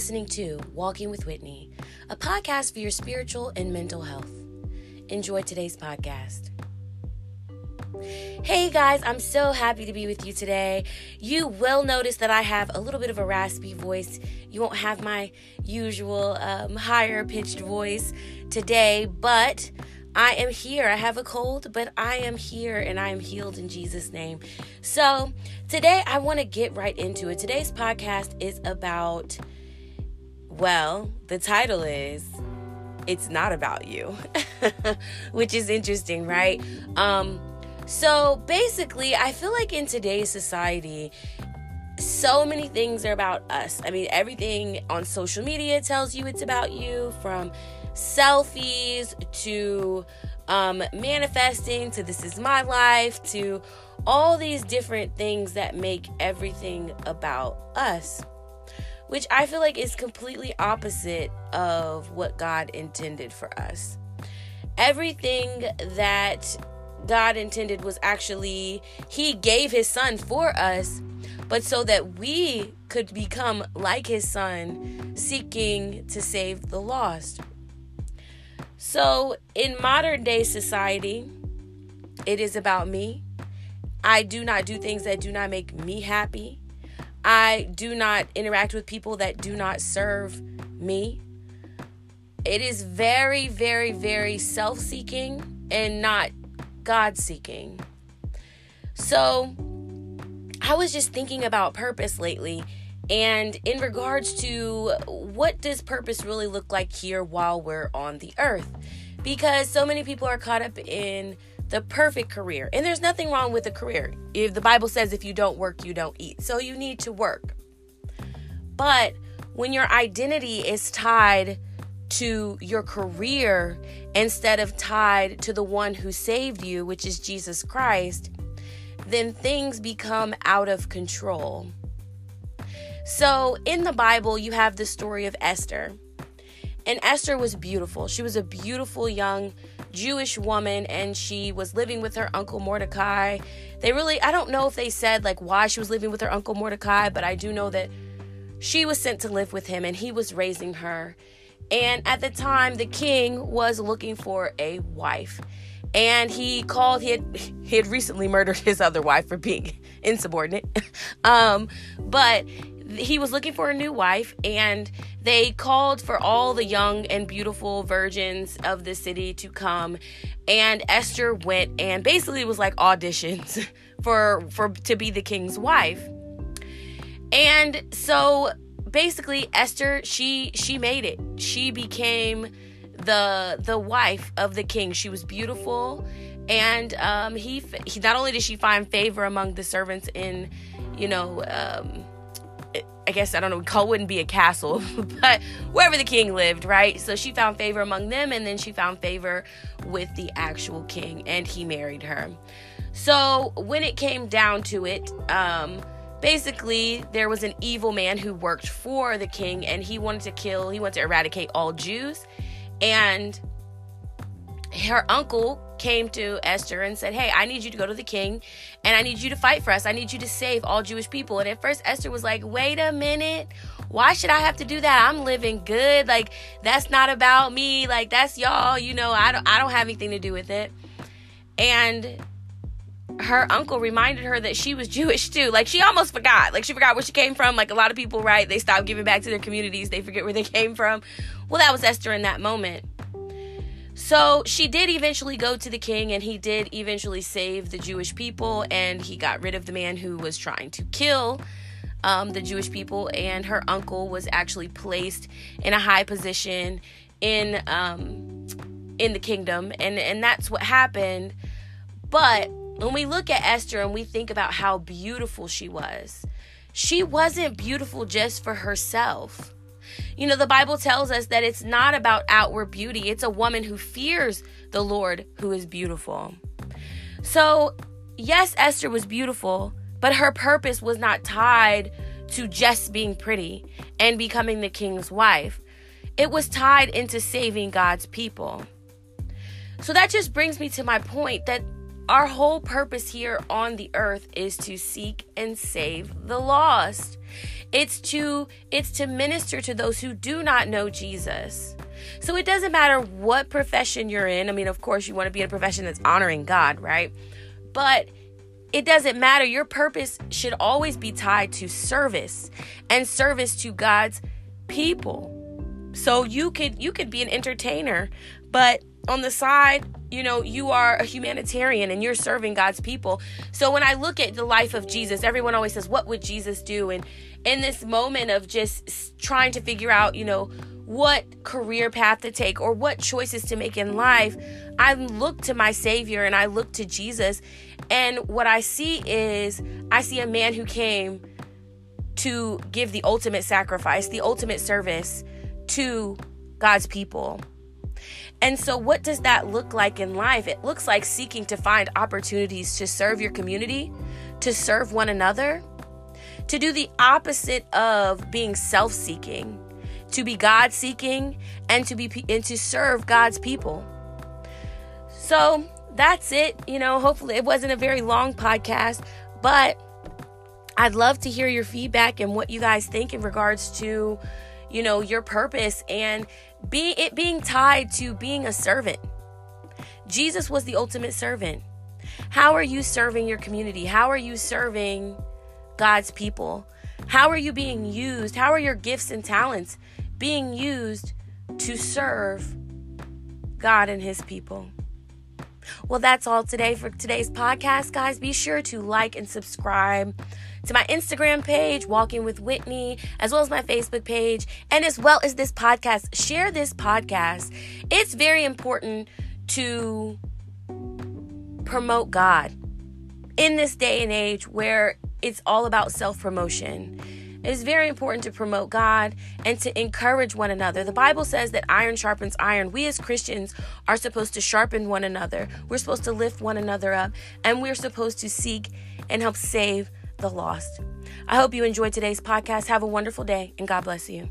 listening to Walking with Whitney, a podcast for your spiritual and mental health. Enjoy today's podcast. Hey guys, I'm so happy to be with you today. You will notice that I have a little bit of a raspy voice. You won't have my usual um, higher pitched voice today, but I am here. I have a cold, but I am here and I am healed in Jesus' name. So, today I want to get right into it. Today's podcast is about, well, the title is It's Not About You, which is interesting, right? Um, so, basically, I feel like in today's society, so many things are about us. I mean, everything on social media tells you it's about you from selfies to um, manifesting to this is my life to all these different things that make everything about us which i feel like is completely opposite of what god intended for us everything that god intended was actually he gave his son for us but so that we could become like his son seeking to save the lost so, in modern day society, it is about me. I do not do things that do not make me happy. I do not interact with people that do not serve me. It is very, very, very self seeking and not God seeking. So, I was just thinking about purpose lately and in regards to what does purpose really look like here while we're on the earth? Because so many people are caught up in the perfect career. And there's nothing wrong with a career. If the Bible says if you don't work, you don't eat. So you need to work. But when your identity is tied to your career instead of tied to the one who saved you, which is Jesus Christ, then things become out of control. So, in the Bible, you have the story of Esther. And Esther was beautiful. She was a beautiful young Jewish woman and she was living with her uncle Mordecai. They really, I don't know if they said like why she was living with her uncle Mordecai, but I do know that she was sent to live with him and he was raising her. And at the time, the king was looking for a wife. And he called, he had, he had recently murdered his other wife for being insubordinate. um, but he was looking for a new wife and they called for all the young and beautiful virgins of the city to come and Esther went and basically was like auditions for for to be the king's wife. And so basically Esther she she made it. She became the the wife of the king. She was beautiful and um he, he not only did she find favor among the servants in you know um I guess I don't know, call wouldn't be a castle, but wherever the king lived, right? So she found favor among them, and then she found favor with the actual king, and he married her. So when it came down to it, um, basically there was an evil man who worked for the king, and he wanted to kill, he wanted to eradicate all Jews, and her uncle came to Esther and said, Hey, I need you to go to the king and I need you to fight for us. I need you to save all Jewish people. And at first, Esther was like, Wait a minute. Why should I have to do that? I'm living good. Like, that's not about me. Like, that's y'all. You know, I don't, I don't have anything to do with it. And her uncle reminded her that she was Jewish too. Like she almost forgot. Like she forgot where she came from. Like a lot of people, right? They stop giving back to their communities. They forget where they came from. Well, that was Esther in that moment. So she did eventually go to the king, and he did eventually save the Jewish people, and he got rid of the man who was trying to kill um, the Jewish people. And her uncle was actually placed in a high position in um, in the kingdom, and and that's what happened. But when we look at Esther and we think about how beautiful she was, she wasn't beautiful just for herself. You know, the Bible tells us that it's not about outward beauty, it's a woman who fears the Lord who is beautiful. So, yes, Esther was beautiful, but her purpose was not tied to just being pretty and becoming the king's wife. It was tied into saving God's people. So that just brings me to my point that our whole purpose here on the earth is to seek and save the lost. It's to it's to minister to those who do not know Jesus. So it doesn't matter what profession you're in. I mean, of course, you want to be in a profession that's honoring God, right? But it doesn't matter. Your purpose should always be tied to service and service to God's people. So you could you could be an entertainer, but on the side, you know, you are a humanitarian and you're serving God's people. So when I look at the life of Jesus, everyone always says, "What would Jesus do?" And in this moment of just trying to figure out, you know, what career path to take or what choices to make in life, I look to my Savior and I look to Jesus. And what I see is I see a man who came to give the ultimate sacrifice, the ultimate service to God's people. And so, what does that look like in life? It looks like seeking to find opportunities to serve your community, to serve one another, to do the opposite of being self seeking to be God seeking and to be and to serve God's people. So that's it. You know, hopefully it wasn't a very long podcast, but I'd love to hear your feedback and what you guys think in regards to, you know, your purpose and be it being tied to being a servant. Jesus was the ultimate servant. How are you serving your community? How are you serving God's people? How are you being used? How are your gifts and talents being used to serve God and His people. Well, that's all today for today's podcast, guys. Be sure to like and subscribe to my Instagram page, Walking with Whitney, as well as my Facebook page, and as well as this podcast. Share this podcast. It's very important to promote God in this day and age where it's all about self promotion. It is very important to promote God and to encourage one another. The Bible says that iron sharpens iron. We as Christians are supposed to sharpen one another. We're supposed to lift one another up, and we're supposed to seek and help save the lost. I hope you enjoyed today's podcast. Have a wonderful day, and God bless you.